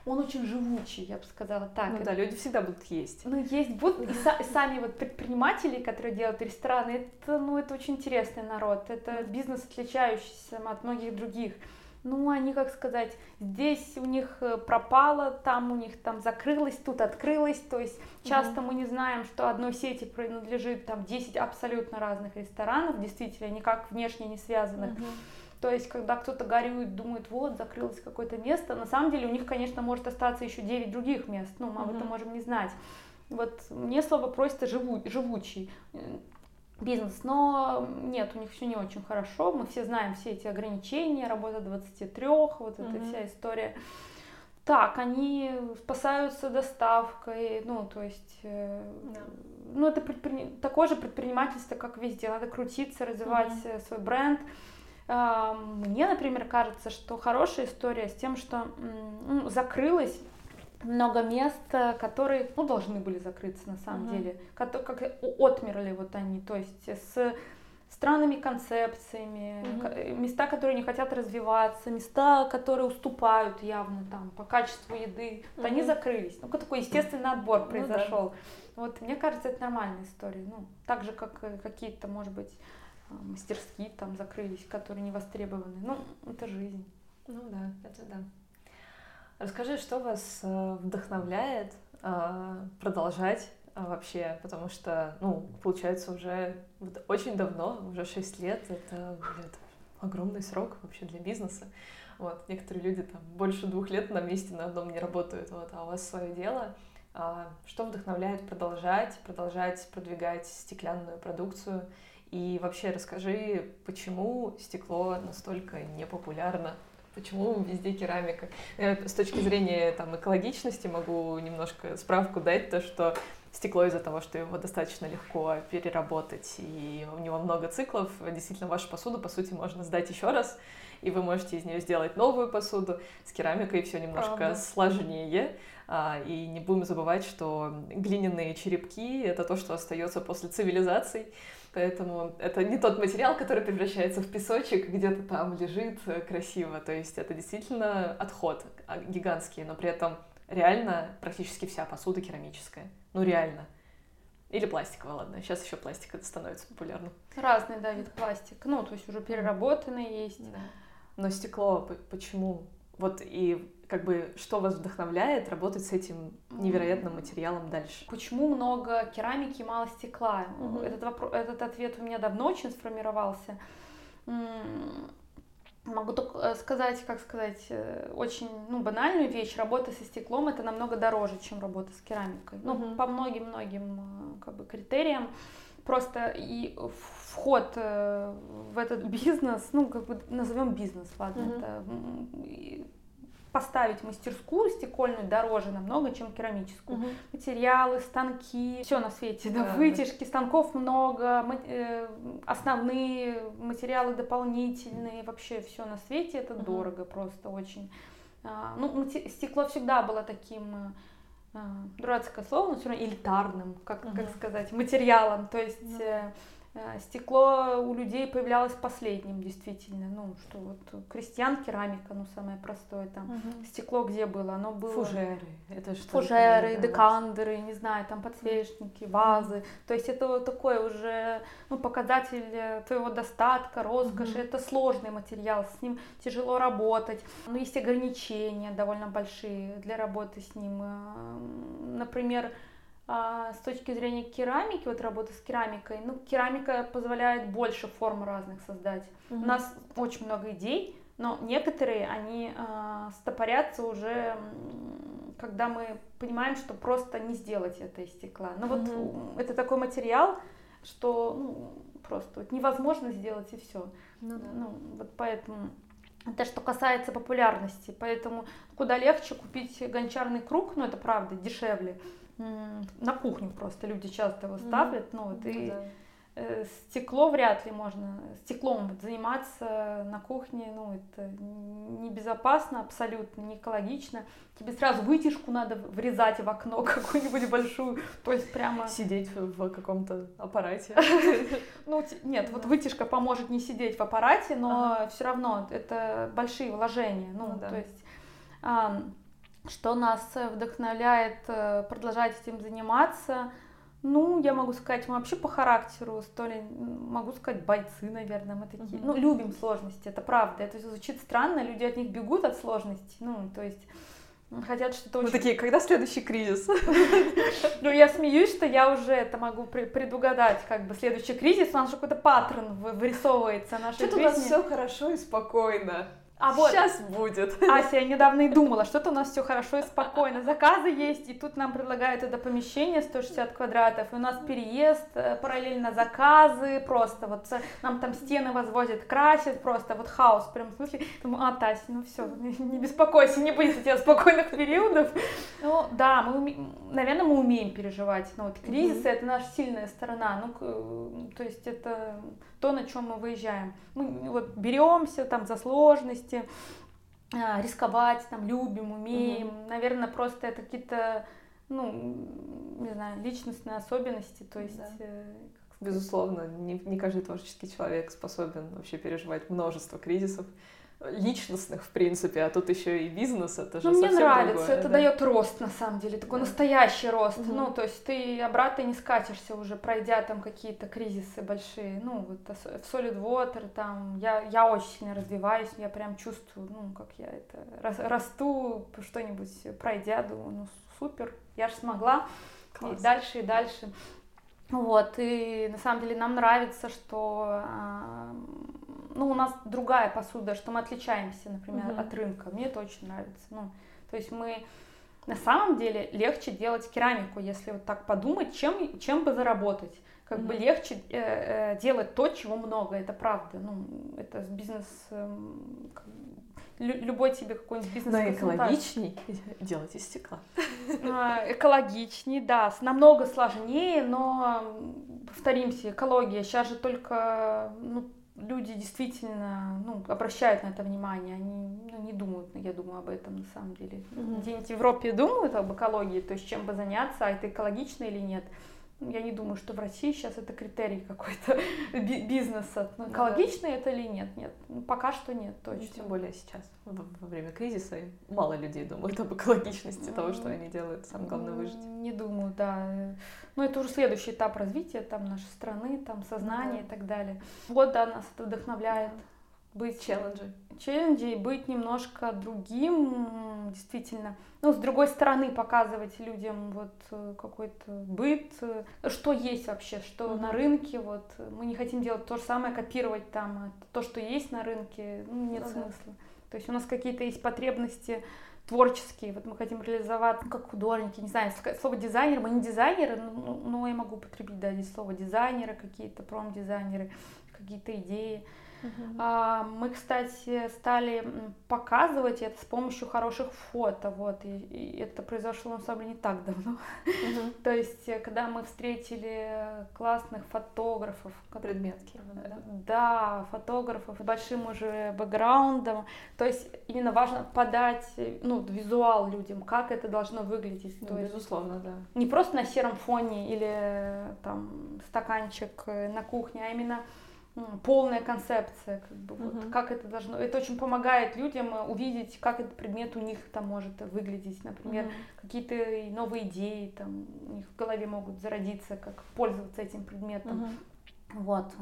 Он очень живучий, я бы сказала так. Ну да, люди всегда будут есть. Ну, есть будут и, са- и сами вот предприниматели, которые делают рестораны, это, ну, это очень интересный народ. Это бизнес, отличающийся от многих других. Ну, они, как сказать, здесь у них э, пропало, там у них там закрылось, тут открылось. То есть часто мы не знаем, что одной сети принадлежит там 10 абсолютно разных ресторанов, действительно, никак внешне не связанных. То есть, когда кто-то горюет, думает, вот, закрылось какое-то место, на самом деле у них, конечно, может остаться еще 9 других мест, ну, мы об этом можем не знать. Вот мне слово просит живу, живучий бизнес, но нет, у них все не очень хорошо, мы все знаем все эти ограничения, работа 23, вот эта Мгм. вся история. Так, они спасаются доставкой, ну, то есть, э, Да. ну, это предпри- такое же предпринимательство, как везде, надо крутиться, развивать э, свой бренд. Мне, например, кажется, что хорошая история с тем, что ну, закрылось много мест, э, которые, ну, должны были закрыться на самом Мгм. деле, кото- как отмерли вот они, то есть с странными концепциями, э, места, которые не хотят развиваться, места, которые уступают явно там по качеству еды, вот они закрылись. Ну, такой естественный отбор Ну да. произошел. Вот мне кажется, это нормальная история. Ну, так же, как э, какие-то, может быть, а, мастерские там закрылись, которые не востребованы. Ну, это жизнь. Ну да, это да. Расскажи, что вас э, вдохновляет э, продолжать э, вообще, потому что, ну, получается, уже очень давно, уже 6 лет, это, это огромный срок вообще для бизнеса. Вот, некоторые люди там больше двух лет на месте на одном не работают, вот, а у вас свое дело. А, Что вдохновляет продолжать, продолжать продвигать стеклянную продукцию? И вообще расскажи, почему стекло настолько непопулярно? Почему везде керамика? Я с точки зрения там, экологичности могу немножко справку дать, то что стекло из-за того, что его достаточно легко переработать, и у него много циклов, действительно вашу посуду, по сути, можно сдать еще раз, и вы можете из нее сделать новую посуду. С керамикой все немножко Правда. сложнее. А, И не будем забывать, что глиняные черепки — это то, что остается после цивилизаций. Поэтому это не тот материал, который превращается в песочек, где-то там лежит э, красиво. То есть это действительно отход а, гигантский, но при этом реально практически вся посуда керамическая. Ну реально. Или пластиковая, ладно. Сейчас еще пластик это становится популярным. Разный, да, вид пластик. Ну, то есть уже переработанный есть. Но стекло почему? Вот и как бы что вас вдохновляет работать с этим невероятным материалом дальше? Почему много керамики и мало стекла? Мгм. Этот, вопро- этот ответ у меня давно очень сформировался. Могу только э, сказать, как сказать, э, очень ну, банальную вещь. Работа со стеклом это намного дороже, чем работа с керамикой. Ну, Мгм. по многим-многим э, как бы, критериям. Просто и вход в этот бизнес, ну, как бы назовем бизнес, ладно, Мгм. это поставить мастерскую стекольную дороже намного, чем керамическую материалы, станки, все на свете, да, Да, да. вытяжки, станков много, э, основные материалы дополнительные, вообще все на свете, это Мгм. дорого просто очень. А, ну, стекло всегда было таким, э, а, дурацкое слово, но все равно элитарным, как, как Мгм. сказать, материалом, то есть Мгм. Э, стекло у людей появлялось последним, действительно. Ну, что вот крестьян керамика, ну, самое простое там. Угу. Стекло где было? Оно было... Фужеры. Это что? Фужеры, декандеры, не знаю, там подсвечники, вазы. То есть это вот такой уже, ну, показатель э, твоего достатка, роскоши. Угу. Это сложный материал, с ним тяжело работать. Но есть ограничения довольно большие для работы с ним. Э, например, а, с точки зрения керамики, вот работы с керамикой, ну, керамика позволяет больше форм разных создать. Mm-hmm. У нас очень много идей, но некоторые, они э, стопорятся уже, когда мы понимаем, что просто не сделать это из стекла. Ну, mm-hmm. вот это такой материал, что ну, просто вот невозможно сделать и все. Ну, да. ну, вот поэтому... Это что касается популярности, поэтому куда легче купить гончарный круг, ну это правда, дешевле, на кухню просто люди часто его ставят, ну вот, и да. Э, стекло вряд ли можно, стеклом заниматься на кухне, ну это небезопасно абсолютно, не экологично. Тебе сразу вытяжку надо врезать в окно какую-нибудь большую, то есть прямо... Сидеть в каком-то аппарате. Ну, нет, вот вытяжка поможет не сидеть в аппарате, но все равно это большие вложения, ну, ну то есть что нас вдохновляет э, продолжать этим заниматься? Ну, я могу сказать, мы вообще по характеру, то ли, могу сказать, бойцы, наверное, мы такие. Uh-huh. Ну, любим сложности, это правда. Это звучит странно, люди от них бегут от сложностей. Ну, то есть хотят что-то очень... Мы такие, когда следующий кризис? Ну, я смеюсь, что я уже это могу предугадать, как бы следующий кризис, у нас же какой-то паттерн вырисовывается нашей Что-то у нас все хорошо и спокойно. А вот, Сейчас будет. Ася, я недавно и думала, что-то у нас все хорошо и спокойно. Заказы есть, и тут нам предлагают это помещение 160 квадратов, и у нас переезд, э, параллельно заказы, просто вот нам там стены возводят, красят, просто вот хаос, прям в смысле. Думаю, а, Тася, ну все, не беспокойся, не будет у тебя спокойных периодов. Ну да, мы, уме... наверное, мы умеем переживать, но вот кризисы mm-hmm. это наша сильная сторона, ну, то есть это то, на чем мы выезжаем. Мы вот беремся там за сложности, а, рисковать, там, любим, умеем. Mm-hmm. Наверное, просто это какие-то, ну, не знаю, личностные особенности, то есть... Да. Э, Безусловно, не, не каждый творческий человек способен вообще переживать множество кризисов личностных, в принципе, а тут еще и бизнес, это же ну, мне нравится, другое, это да? дает рост, на самом деле, такой да. настоящий рост, угу. ну, то есть ты обратно не скатишься уже, пройдя там какие-то кризисы большие, ну, вот в Solid Water там, я, я очень сильно развиваюсь, я прям чувствую, ну, как я это, расту, что-нибудь пройдя, думаю, ну, супер, я же смогла, Класс. и дальше, и дальше. Вот, и на самом деле нам нравится, что ну, у нас другая посуда, что мы отличаемся, например, угу. от рынка. Мне это очень нравится. Ну, то есть мы на самом деле легче делать керамику, если вот так подумать, чем, чем бы заработать. Как mm бы легче э, э, делать то, чего много, это правда. Ну, это бизнес, э, любой тебе какой-нибудь бизнес. Но экологичней делать из стекла. А, экологичней, да, намного сложнее, но повторимся, экология. Сейчас же только ну, люди действительно ну, обращают на это внимание, они ну, не думают, я думаю, об этом на самом деле. Mm-hmm. Где-нибудь в Европе думают об экологии, то есть чем бы заняться, а это экологично или нет. Я не думаю, что в России сейчас это критерий какой-то бизнеса. Ну, экологично это или нет? Нет. Ну, пока что нет, точно. Ну, тем более сейчас, во время кризиса, мало людей думают об экологичности того, что они делают. Самое главное выжить. Не думаю, да. Ну, это уже следующий этап развития там нашей страны, там сознания да. и так далее. Вот, да, нас это вдохновляет. Да быть челленджи. Челленджи и быть немножко другим, действительно. Ну, с другой стороны, показывать людям вот э, какой-то быт, э, что есть вообще, что mm-hmm. на рынке, вот мы не хотим делать то же самое, копировать там то, что есть на рынке, ну, нет ну, смысла. Да. То есть у нас какие-то есть потребности творческие, вот мы хотим реализовать как художники, не знаю, слово дизайнер, мы не дизайнеры, но, но я могу употребить, да, здесь слово дизайнеры какие-то, промдизайнеры, какие-то идеи. Uh-huh. Мы, кстати, стали показывать это с помощью хороших фото, вот, и, и это произошло на самом деле не так давно. То есть, э, когда мы встретили классных фотографов, предметки, да? да, фотографов с большим уже бэкграундом, то есть именно важно подать, ну, визуал людям, как это должно выглядеть. Ну, то безусловно, есть, да. Не просто на сером фоне или там стаканчик э, на кухне, а именно полная концепция, как бы uh-huh. вот как это должно. Это очень помогает людям э, увидеть, как этот предмет у них там может выглядеть, например, uh-huh. какие-то новые идеи там у них в голове могут зародиться, как пользоваться этим предметом. Uh-huh. Вот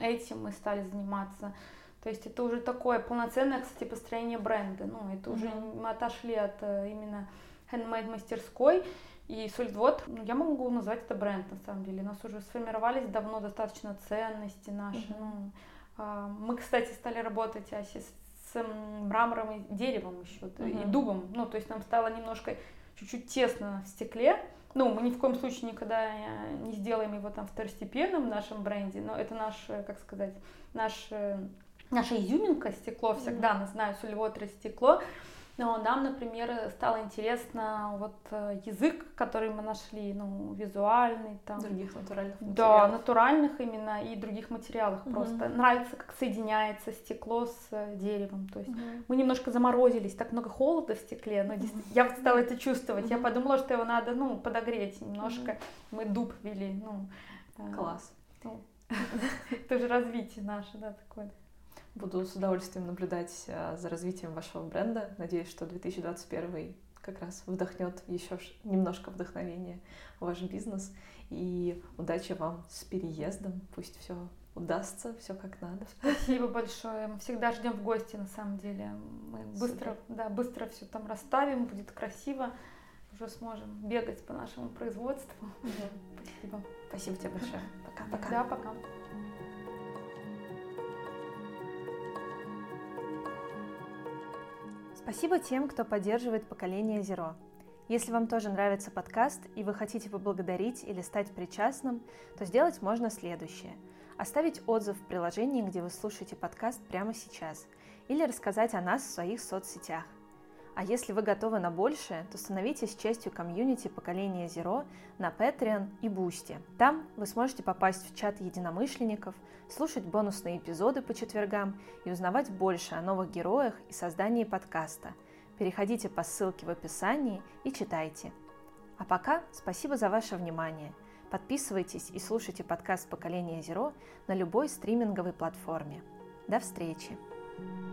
этим мы стали заниматься. То есть это уже такое полноценное, кстати, построение бренда. Ну, это uh-huh. уже мы отошли от э, именно handmade мастерской и Сольдвод, ну, я могу назвать это бренд, на самом деле. У нас уже сформировались давно достаточно ценности наши. Uh-huh. Ну, а, мы, кстати, стали работать Аси, с, с мрамором и деревом еще, uh-huh. и дубом. Ну, то есть нам стало немножко чуть-чуть тесно в стекле. Ну, мы ни в коем случае никогда не сделаем его там второстепенным в нашем бренде, но это наш, как сказать, наш, наша изюминка, стекло всегда, mm-hmm. знаю, сулевотре стекло. Но нам, например, стало интересно вот э, язык, который мы нашли, ну, визуальный там. Других натуральных материалов. Да, натуральных именно и других материалах угу. просто. Нравится, как соединяется стекло с э, деревом. То есть угу. мы немножко заморозились, так много холода в стекле, но угу. я вот стала это чувствовать. Угу. Я подумала, что его надо, ну, подогреть немножко. Угу. Мы дуб вели, ну. Э, Класс. Ну, тоже развитие наше, да, такое. Буду с удовольствием наблюдать э, за развитием вашего бренда. Надеюсь, что 2021 как раз вдохнет еще немножко вдохновения в ваш бизнес. И удачи вам с переездом. Пусть все удастся, все как надо. Спасибо большое. Мы всегда ждем в гости, на самом деле. Мы быстро, да, быстро все там расставим, будет красиво. Уже сможем бегать по нашему производству. Угу. Спасибо. Спасибо тебе большое. Пока-пока. Да, пока. Спасибо тем, кто поддерживает поколение Zero. Если вам тоже нравится подкаст и вы хотите поблагодарить или стать причастным, то сделать можно следующее. Оставить отзыв в приложении, где вы слушаете подкаст прямо сейчас, или рассказать о нас в своих соцсетях. А если вы готовы на большее, то становитесь частью комьюнити поколения Zero на Patreon и Boosty. Там вы сможете попасть в чат единомышленников, слушать бонусные эпизоды по четвергам и узнавать больше о новых героях и создании подкаста. Переходите по ссылке в описании и читайте. А пока спасибо за ваше внимание. Подписывайтесь и слушайте подкаст «Поколение Зеро» на любой стриминговой платформе. До встречи! thank you